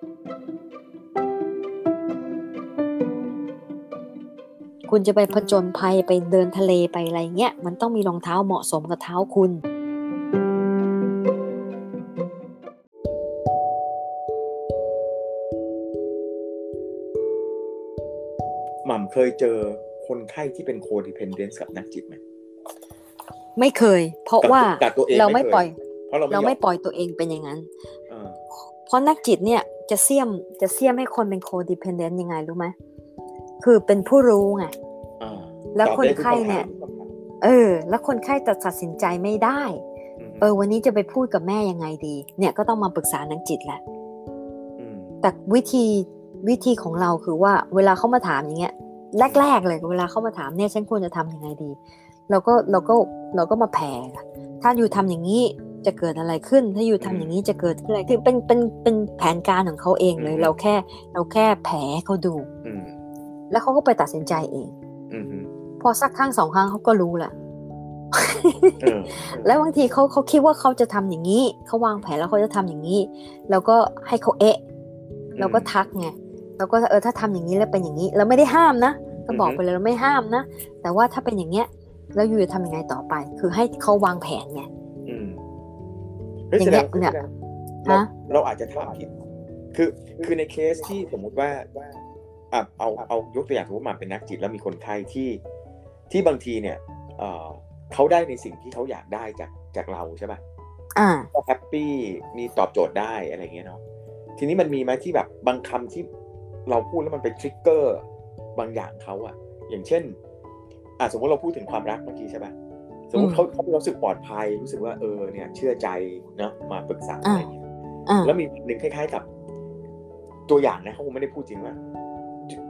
คุณจะไปผจญภัยไปเดินทะเลไปอะไรเงี้ย มันต้องมีรองเท้าเหมาะสมกับเท้าคุณ หม่ำเคยเจอคนไข้ที่เป็น codependence กับนักจิตไหมไม่เคย เพราะว่ากับตัวเองเราไม่ไม่เคยปล่อย เพราะเราเราไม่ยอปล่อยตัวเองเป็นอย่างนั้นเออเพราะนักจิตเนี่ย จะเสี่ยมจะเสี่ยมให้คนเป็นโคดิเพนเดนต์ยังไงรู้ไหมคือเป็นผู้รู้ไงอ่าแล้วตอบคนด้ทุกไข้เนี่ยำถามทุกคำถามเออ แล้วคนไข้จะตัดสินใจไม่ได้มเออ วันนี้จะไปพูดกับแม่ยังไงดี เนี่ยก็ต้องมาปรึกษานักจิตแหละมแต่วิธีวิธีของเราคือว่า เวลาเขามาถามอย่างเงี้ย แรกๆเลยเวลาเขามาถามเนี่ยฉันควรจะทำยังไงดี เราก็เราก็เราก็มาแผ่ถ้าอยู่ทำอย่างนี้ จะเกิดอะไรขึ้น ถ้าอยู่ทำอย่างนี้จะเกิดขึ้นอะไรคือเป็นเป็นเป็นแผนการของเขาเองเลย เราแค่เราแค่แผลให้เขาดูอืมแล้วเขาก็ไปตัดสินใจเองอืมอืมพอสักครั้งสองครั้งเขาก็รู้แหละเออแล้วบางทีเขาเขาคิดว่าเขาจะทำอย่างนี้เขาวางแผนแล้วเขาจะทำอย่างนี้แล้วก็ให้เขาเอะเราก็ทักไงเราก็เออถ้าทำอย่างนี้แล้วเป็นอย่างนี้ เราไม่ได้ห้ามนะก็บอกไปเลยเราไม่ห้ามนะแต่ว่าถ้าเป็นอย่างเงี้ยแล้วอยู่จะทำยังไงต่อไป คือให้เขาวางแผนไง อืมเฮ้ยอแสย่างดเงี้งยเนี่ยเราฮะเราอาจจะถามผิดคือคือในเคสที่สมมุติว่าอะเอาเอายกตัวอย่างสมมติมาเป็นนักจิตแล้วมีคนไข้ที่ที่บางทีเนี่ยเอ่อเขาได้ในสิ่งที่เขาอยากได้จากจากเราใช่ป่ะอ่าก็แฮปปี้มีตอบโจทย์ได้อะไรเงี้ยเนาะทีนี้มันมีไหมที่แบบบางคำที่เราพูดแล้วมันไปทริกเกอร์บางอย่างเขาอะอย่างเช่นอะสมมติเราพูดถึงความรักเมื่อกี้ใช่ปะ สมมติอืมเขาเขารู้สึกปลอดภัยรู้สึกว่าเออเนี่ย เชื่อใจเนาะมาปรึกษาอะไรเงี้ยอ่าแล้วมีหนึ่งคล้าย ๆ กับ ตัวอย่างนะเขาคงไม่ได้พูดจริงว่า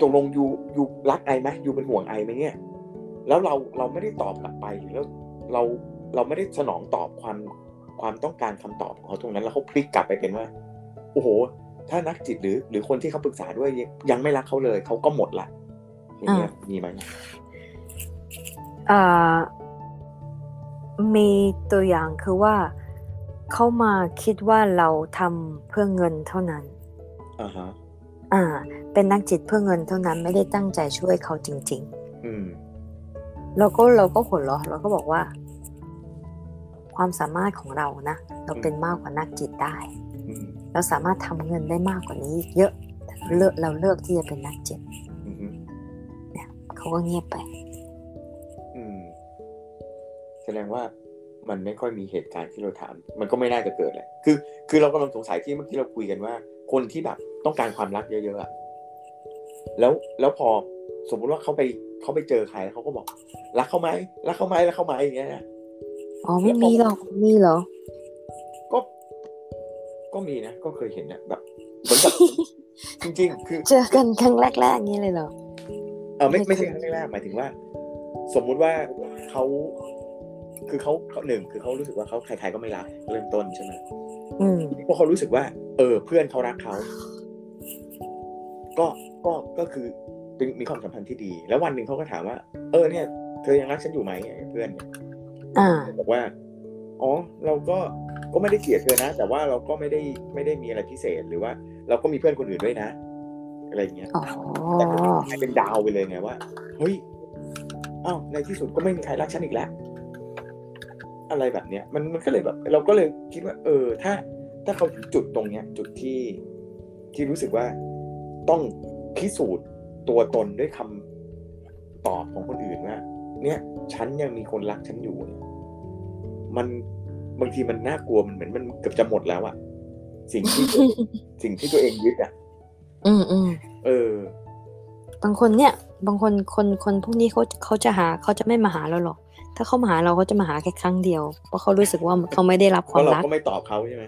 ตกลงยูยูรักไอไหมยูเป็นห่วงไอไหมเนี่ย แล้วเราเราไม่ได้ตอบกลับไปแล้วเราเราไม่ได้สนองตอบความความต้องการคำตอบของเขาตรงนั้น แล้วเขาพลิกกลับไปเป็นว่าโอ้โห ถ้านักจิตหรือ หรือคนที่เขาปรึกษาด้วยยังยังไม่รักเขาเลยเขาก็หมดละอย่างเงี้ยมีไหมอ่า มีตัวอย่างคือว่าเขามาคิดว่าเราทำเพื่อเงินเท่านั้นอ่าฮะอ่า เป็นนักจิตเพื่อเงินเท่านั้นไม่ได้ตั้งใจช่วยเขาจริงอืมๆเราก็เราก็หัวเราะเราก็บอกว่า ความสามารถของเรานะเราเป็นมากกว่านักจิตได้อืมเราสามารถทำเงินได้มากกว่านี้อีกเยอะเลือกเราเลือกที่จะเป็นนักจิตอืมอืมเขาก็เงียบไปอืมแส ดงว่ามันไม่ค่อยมีเหตุการณ์ที่เราถาม มันก็ไม่น่าจะเกิดแหละ คือ คือเรากำลังสงสัยที่เมื่อกี้เราคุยกันว่า คนที่แบบต้องการความรักเยอะๆอะแล้วแล้วพอสมมุติว่าเขาไปเขาไปเจอใครแล้วเขาก็บอก รักเขาไหมรักเขาไหมรักเขาไหมอย่างเงี้ยนะอ๋อไม่มีหรอกมีเหรอ ก็ ก็มีนะก็เคยเห็นนะแบบเหมือนกับจริง ๆ คือ เจอกันครั้งแรกๆอย่างนี้เลยเหรอเออไม่ไม่ไม่เคใช่ยครั้งแรกๆหมายถึงว่า สมมุติว่าเขา คือเขาเขาหนึ่งคือเขารู้สึกว่าเขาใครๆก็ไม่รักเริ่มต้นใช่ไหมอืมเพราะเขารู้สึกว่า เออ เพื่อนเขารักเขาก็ก็ก็คือเป็นมีความสัมพันธ์ที่ดี แล้ววันหนึ่งเขาก็ถามว่า เออเนี่ย เธอยังรักฉันอยู่ไหมเพื่อนเนี่ยอ่าบอกว่าอ๋อเราก็ก็ไม่ได้เกลียดเธอนะ แต่ว่าเราก็ไม่ได้ไม่ได้มีอะไรพิเศษหรือว่า เราก็มีเพื่อนคนอื่นด้วยนะ อะไรอย่างเงี้ยอ๋อแต่ก็กลายเป็นดาวไปเลยไงว่าเฮ้ยอ้าวในที่สุดก็ไม่มีใครรักฉันอีกแล้ว อะไรแบบเนี้ยมันมันก็เลยแบบ เราก็เลยคิดว่า เออ ถ้า ถ้าเขาถึงจุดตรงเนี้ย จุดที่ที่รู้สึกว่าต้องพิสูจน์ตัวตนด้วยคำตอบของคนอื่นว่าเนี่ยฉันยังมีคนรักฉันอยู่เนี่ยมันบางทีมันน่ากลัวมันเหมือนมันเกือบจะหมดแล้วอะสิ่งที่สิ่งที่ตัวเองยึดอะอืมอืมเออ บางคนเนี่ย บางคนคนคนพวกนี้เขาเขาจะหาเขาจะไม่มาหาเราหรอก ถ้าเขามาหาเราเขาจะมาหาแค่ครั้งเดียว เพราะเขารู้สึกว่าเขาไม่ได้รับเพความราะเรารักก็ไม่ตอบเขาใช่ไหม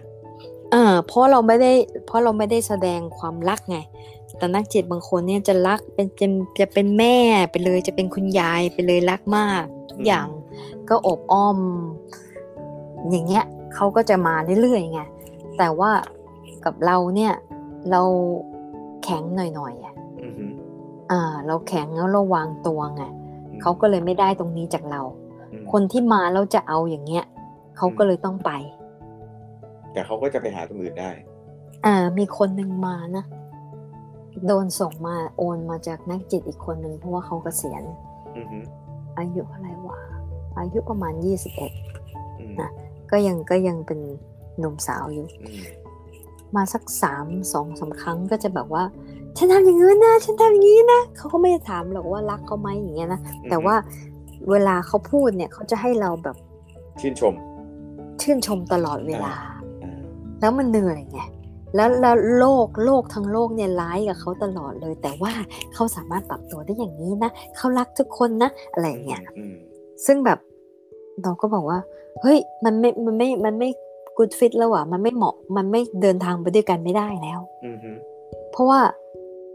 เออเพราะเราไม่ได้ เพราะเราไม่ได้แสดงความรักไง แต่นักจิตบางคนเนี่ยจะรักเป็นจะจะเป็นแม่ไปเลยจะเป็นคุณยายไปเลยรักมากทุกอย่างก็อบอ้อม อย่างเงี้ยเขาก็จะมาเรื่อยๆไงแต่ว่ากับเราเนี่ยเราแข็งหน่อยๆอะอือหืออ่า เราแข็งแล้วเราวางตัวไงเขาก็เลยไม่ได้ตรงนี้จากเราอืม คนที่มาแล้วจะเอาอย่างเงี้ยเขาก็เลยต้องไป แต่เขาก็จะไปหาตรงอื่นได้ อ่า มีคนหนึ่งมานะโดนส่งมาโอนมาจากนักจิตอีกคนหนึ่งเพราะว่าเขาเกษียณอือฮึอายุอะไรวะอายุประมาณยี่สิบเอ็ดอืมนะก็ยังก็ยังเป็นหนุ่มสาวอยู่อืมมาสักสามสองสามครั้งก็จะแบบว่า ฉันทำอย่างนี้นะ ฉันทำอย่างนี้นะเขาก็ไม่ได้ถามหรอกว่ารักเขาไหมอย่างเงี้ยนะแต่ว่า เวลาเขาพูดเนี่ยเขาจะให้เราแบบ ชื่นชม ชื่นชมตลอดเวลาอ่าแล้วมันเหนื่อยไงแล้วแล้วโลกโลกทั้งโลกเนี่ยร้ายกับเขาตลอดเลย แต่ว่าเขาสามารถปรับตัวได้อย่างนี้นะเขารักทุกคนนะอะไรอย่างเงี้ยอืมซึ่งแบบเราก็บอกว่า เฮ้ยมันไม่มันไม่มันไม่ good fit แล้วอะมันไม่เหมาะมันไม่เดินทางไปด้วยกันไม่ได้แล้วอืมฮึเพราะว่า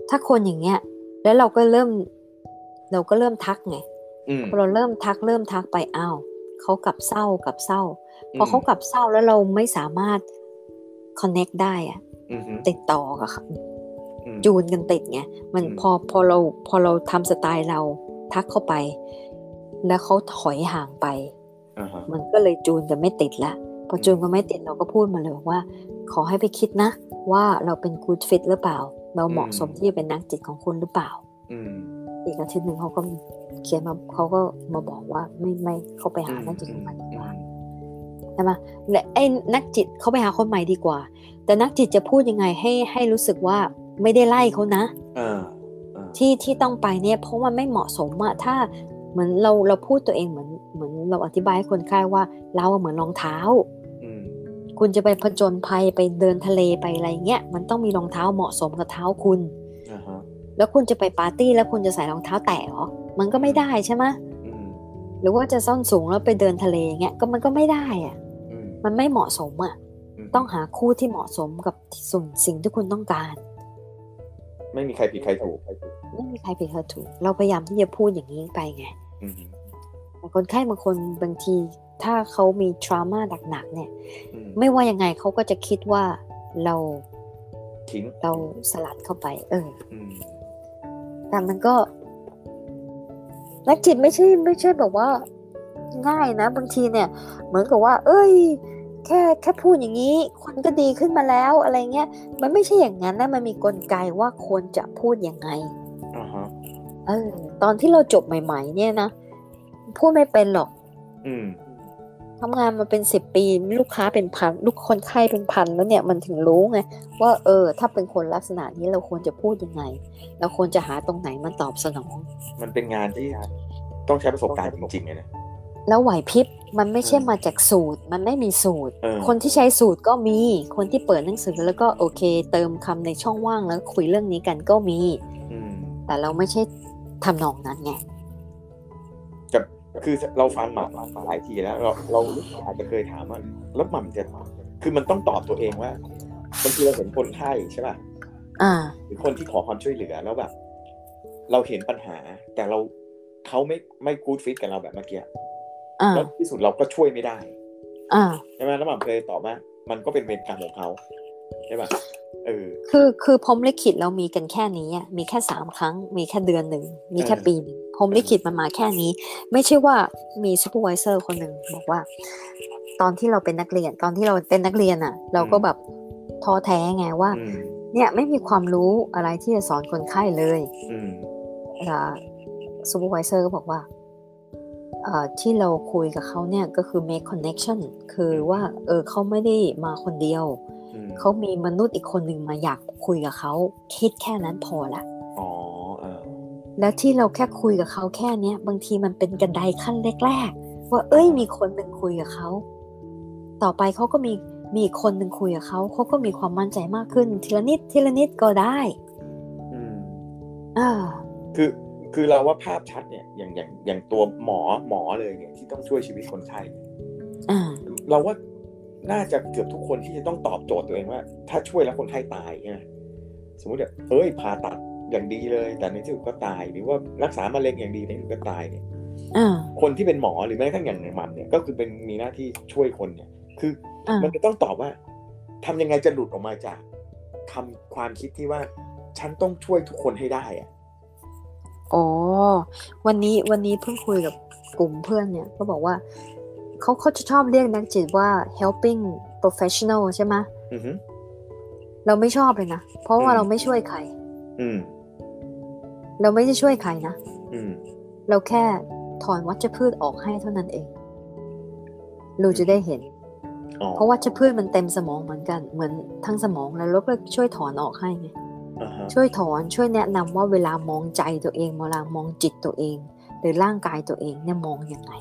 ถ้าคนอย่างเงี้ย แล้วเราก็เริ่ม เราก็เริ่มทักไงอืม พอเราเริ่มทักเริ่มทักไปอ้าวเขากลับเศร้ากลับเศร้าพอเขากลับเศร้าแล้วเราไม่สามารถ connect ได้อะอืมฮึติดต่อกับเขาอืมจูนกันติดไงมันอืมพอพอเราพอเราทำสไตล์เราทักเข้าไป แล้วเขาถอยห่างไปอ่าฮะมันก็เลยจูนกันไม่ติดละพอจูนกันไม่ติดเราก็พูดมาเลยบอกว่า ขอให้ไปคิดนะ ว่าเราเป็น good fit หรือเปล่า เราเหมาะสมที่จะเป็นนักจิตของคุณหรือเปล่าอืมอีกอาทิตย์หนึ่งเขาก็ เขียนมาเขาก็มาบอกว่าไม่ไม่เขาไปหานักจิตคนใหม่ดีกว่าใช่ไหมและไอ้นักจิตเขาไปหาคนใหม่ดีกว่า แต่นักจิตจะพูดยังไงให้ให้รู้สึกว่าไม่ได้ไล่เขานะอ่าอ่าที่ที่ต้องไปเนี่ยเพราะมันไม่เหมาะสมอะถ้าเหมือนเราเราพูดตัวเองเหมือนเหมือนเราอธิบายให้คนไข้ว่าเราอะเหมือนรองเท้าอืมคุณจะไปผจญภัยไปเดินทะเลไปอะไรเงี้ยมันต้องมีรองเท้าเหมาะสมกับเท้าคุณอ่าฮะแล้วคุณจะไปปาร์ตี้แล้วคุณจะใส่รองเท้าแตะเหรอ มันก็ไม่ได้ใช่ไหมอืมหรือว่าจะซ่อนสูงแล้วไปเดินทะเลเงี้ยก็มันก็ไม่ได้อะอืมมันไม่เหมาะสมอะมต้องหาคู่ที่เหมาะสมกับสิ่งสิ่งที่คุณต้องการ ไม่มีใครผิดใครถูกไม่มีใครผิดใครถูก เราพยายามที่จะพูดอย่างนี้ไปไงอืมแต่คนไข้บางคนบางทีถ้าเขามีทรามาหนักๆเนี่ยอืมไม่ว่ายังไงเขาก็จะคิดว่าเราทิ้งเราสลัดเข้าไป เอออืมแต่มันก็ นักจิตไม่ใช่ไม่ใช่แบบว่า ง่ายนะ บางทีเนี่ย เหมือนกับว่า เอ้ย แค่แค่พูดอย่างนี้คนก็ดีขึ้นมาแล้วอะไรเงี้ยมันไม่ใช่อย่างนั้นนะมันมีกลไกว่าควรจะพูดยังไงอ่าฮะเออตอนที่เราจบใหม่ ๆ เนี่ยนะพูดไม่เป็นหรอก อืม ทำงานมาเป็นสิบปีลูกค้าเป็นพันลูกคนไข้เป็นพันแล้วเนี่ยมันถึงรู้ไงว่าเออ ถ้าเป็นคนลักษณะนี้เราควรจะพูดยังไง เราควรจะหาตรงไหนมันตอบสนอง มันเป็นงานที่ต้องใช้ประสบการณ์จริงๆเลยนะแล้วไหวพริบมันไม่ใช่อืมมาจากสูตร มันไม่มีสูตรเออคนที่ใช้สูตรก็มี คนที่เปิดหนังสือแล้วก็โอเค เติมคำในช่องว่างแล้วคุยเรื่องนี้กันก็มีอืมแต่เราไม่ใช่ทำนองนั้นไงกับ คือเราฟังหม่ำหลายทีแล้ว เราเราอาจจะเคยถามว่าแล้วหม่ำจะคือมันต้องตอบตัวเองว่าบางทีเราเห็นคนไข้ใช่ป่ะอ่าหรือคนที่ขอความช่วยเหลือแล้วแบบเราเห็นปัญหา แต่เราเขาไม่ไม่กูดฟิตกับเราแบบเมื่อกี้อ่าแล้วที่สุดเราก็ช่วยไม่ได้อ่าใช่ไหมแล้วหม่ำเคยตอบว่ามันก็เป็นเวรกรรมของเขาใช่ป่ะเออคือคือพรหมลิขิตเรามีกันแค่นี้อะมีแค่สามครั้ง มีแค่เดือนหนึ่งมีแค่เออปีหนึ่ง พรหมลิขิตมันมาแค่นี้ ไม่ใช่ว่ามี supervisor คนหนึ่งบอกว่า ตอนที่เราเป็นนักเรียน ตอนที่เราเป็นนักเรียนอะเราก็แบบท้อแท้ไงว่าอืมเนี่ยไม่มีความรู้อะไรที่จะสอนคนไข้เลยอืม supervisor ก็บอกว่าเอ่อที่เราคุยกับเขาเนี่ยก็คือ make connection คือว่าเออเขาไม่ได้มาคนเดียวอืมเขามีมนุษย์อีกคนหนึ่งมาอยากคุยกับเขา คิดแค่นั้นพอละอ๋อเออ แล้วที่เราแค่คุยกับเขาแค่เนี้ยบางทีมันเป็นกันไดขั้นแรกๆว่าเอ้ยมีคนหนึ่งคุยกับเขาต่อไปเขาก็มีมีอีกคนหนึ่งคุยกับเขาเขาก็มีความมั่นใจมากขึ้น ทีละนิดทีละนิดก็ได้อืมอ่าคือคือเราว่าภาพชัดเนี่ยอย่างอย่างอย่างตัวหมอหมอเลยเนี่ยที่ต้องช่วยชีวิตคนไข้อ่าเราว่าน่าจะเกือบทุกคนที่จะต้องตอบโจทย์ตัวเองว่า ถ้าช่วยแล้วคนไข้ตายเนี่ยสมมติแบบเอ้ยผ่าตัด อย่างดีเลย แต่ในที่สุดก็ตายหรือว่ารักษามะเร็งอย่างดีในที่สุดก็ตายเนี่ยอ่าคนที่เป็นหมอหรือแม้กระทั่งอย่างหมันเนี่ยก็คือเป็นมีหน้าที่ช่วยคนเนี่ย คืออ่ามันจะต้องตอบว่าทำยังไงจะหลุดออกมาจากคำความคิดที่ว่า ฉันต้องช่วยทุกคนให้ได้อะอ๋อวันนี้วันนี้เพิ่งคุยกับกลุ่มเพื่อนเนี่ยก็บอกว่าเขาเขาจะชอบเรียกนักจิตว่า helping professional ใช่ไหมอือฮึเราไม่ชอบเลยนะ เพราะว่าอืมเราไม่ช่วยใคร อืม เราไม่ได้ช่วยใครนะอืมเราแค่ถอนวัชพืชออกให้เท่านั้นเองเราจะได้เห็นอ๋อเพราะวัชพืชมันเต็มสมองเหมือนกัน เหมือนทั้งสมองแล้วเราก็ช่วยถอนออกให้ไงอ่าฮะช่วยถอนช่วยแนะนำว่าเวลามองใจตัวเองเวลามองจิตตัวเอง หรือร่างกายตัวเองเนี่ยมองยังไง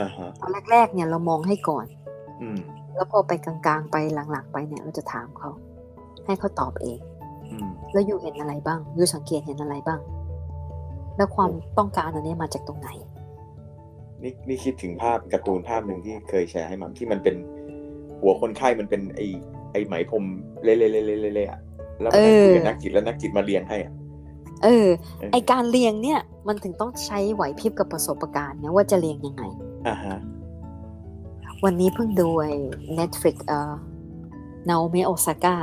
อ่าฮะตอนแรกๆเนี่ยเรามองให้ก่อนอืมแล้วพอไปกลางๆไปหลังๆไปเนี่ย เราจะถามเขา ให้เขาตอบเองอืม แล้วอยู่เห็นอะไรบ้างอยู่สังเกตเห็นอะไรบ้าง แล้วความต้องการอันนี้มาจากตรงไหนนี่นี่คิดถึงภาพการ์ตูนภาพหนึ่งที่เคยแชร์ให้มัมที่มันเป็นหัวคนไข้มันเป็นไอไอไหมพรมเละๆๆๆๆอะแล้วมันนั่งคุยกับเออนักจิตแล้วนักจิตมาเรียงให้อะเออเออ ไอการเรียงเนี่ย มันถึงต้องใช้ไหวพริบกับประสบการณ์เนี่ยว่าจะเรียงยังไงอ่าฮะวันนี้เพิ่งดูไอ้ Netflix เอ่อนาโอเมโอซาก้า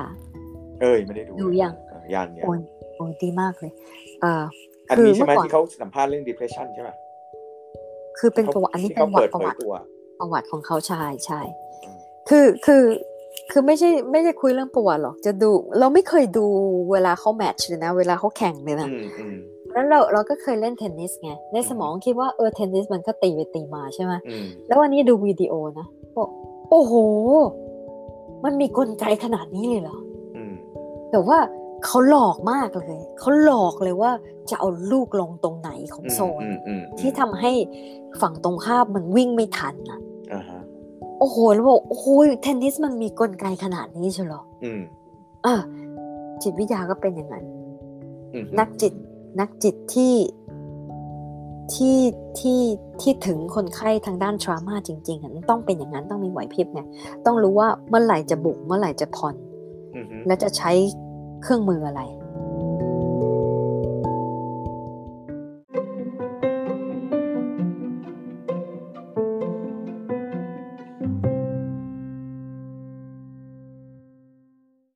เอ้ยไม่ได้ดูดูยังอะยังยังโอ้ยโอ้ยดีมากเลยเอ่ออันคือนี้ใช่ไหมเมื่อก่อนที่เขาสัมภาษณ์เรื่อง depression ใช่ไหมคือเป็นประวัติอันนี้ที่เป็นเขาประเปิดวัเผติยตัวประวัติของเขาใช่ใช่อืมคือคือคือไม่ใช่ไม่ได้คุยเรื่องประวัติหรอกจะดู เราไม่เคยดูเวลาเขาแมตช์เลยนะ เวลาเขาแข่งเลยนะอืมอืมแล้วเราเราก็เคยเล่นเทนนิสไงในสมองคิดว่าเออเทนนิสมันก็ตีไปตีมาใช่ไหมอืมแล้ววันนี้ดูวิดีโอนะบอกโอ้โห มันมีกลไกขนาดนี้เลยเหรออืม แต่ว่าเขาหลอกมากเลยเขาหลอกเลยว่าจะเอาลูกลงตรงไหนของโซนอืมอืมที่ทำให้ฝั่งตรงข้ามมันวิ่งไม่ทันอะอ่าฮะโอ้โหแล้วบอกโอ้โหเทนนิสมันมีกลไกขนาดนี้ใช่เหรออืมเออจิตวิทยาก็เป็นอย่างนั้นอืมนักจิตนักจิตที่ที่ที่ที่ถึงคนไข้ทางด้านทรามาจริงๆอะมันต้องเป็นอย่างนั้นต้องมีไหวพริบไงต้องรู้ว่าเมื่อไหร่จะบุกเมื่อไหร่จะผ่อนอืม และจะใช้เครื่องมืออะไร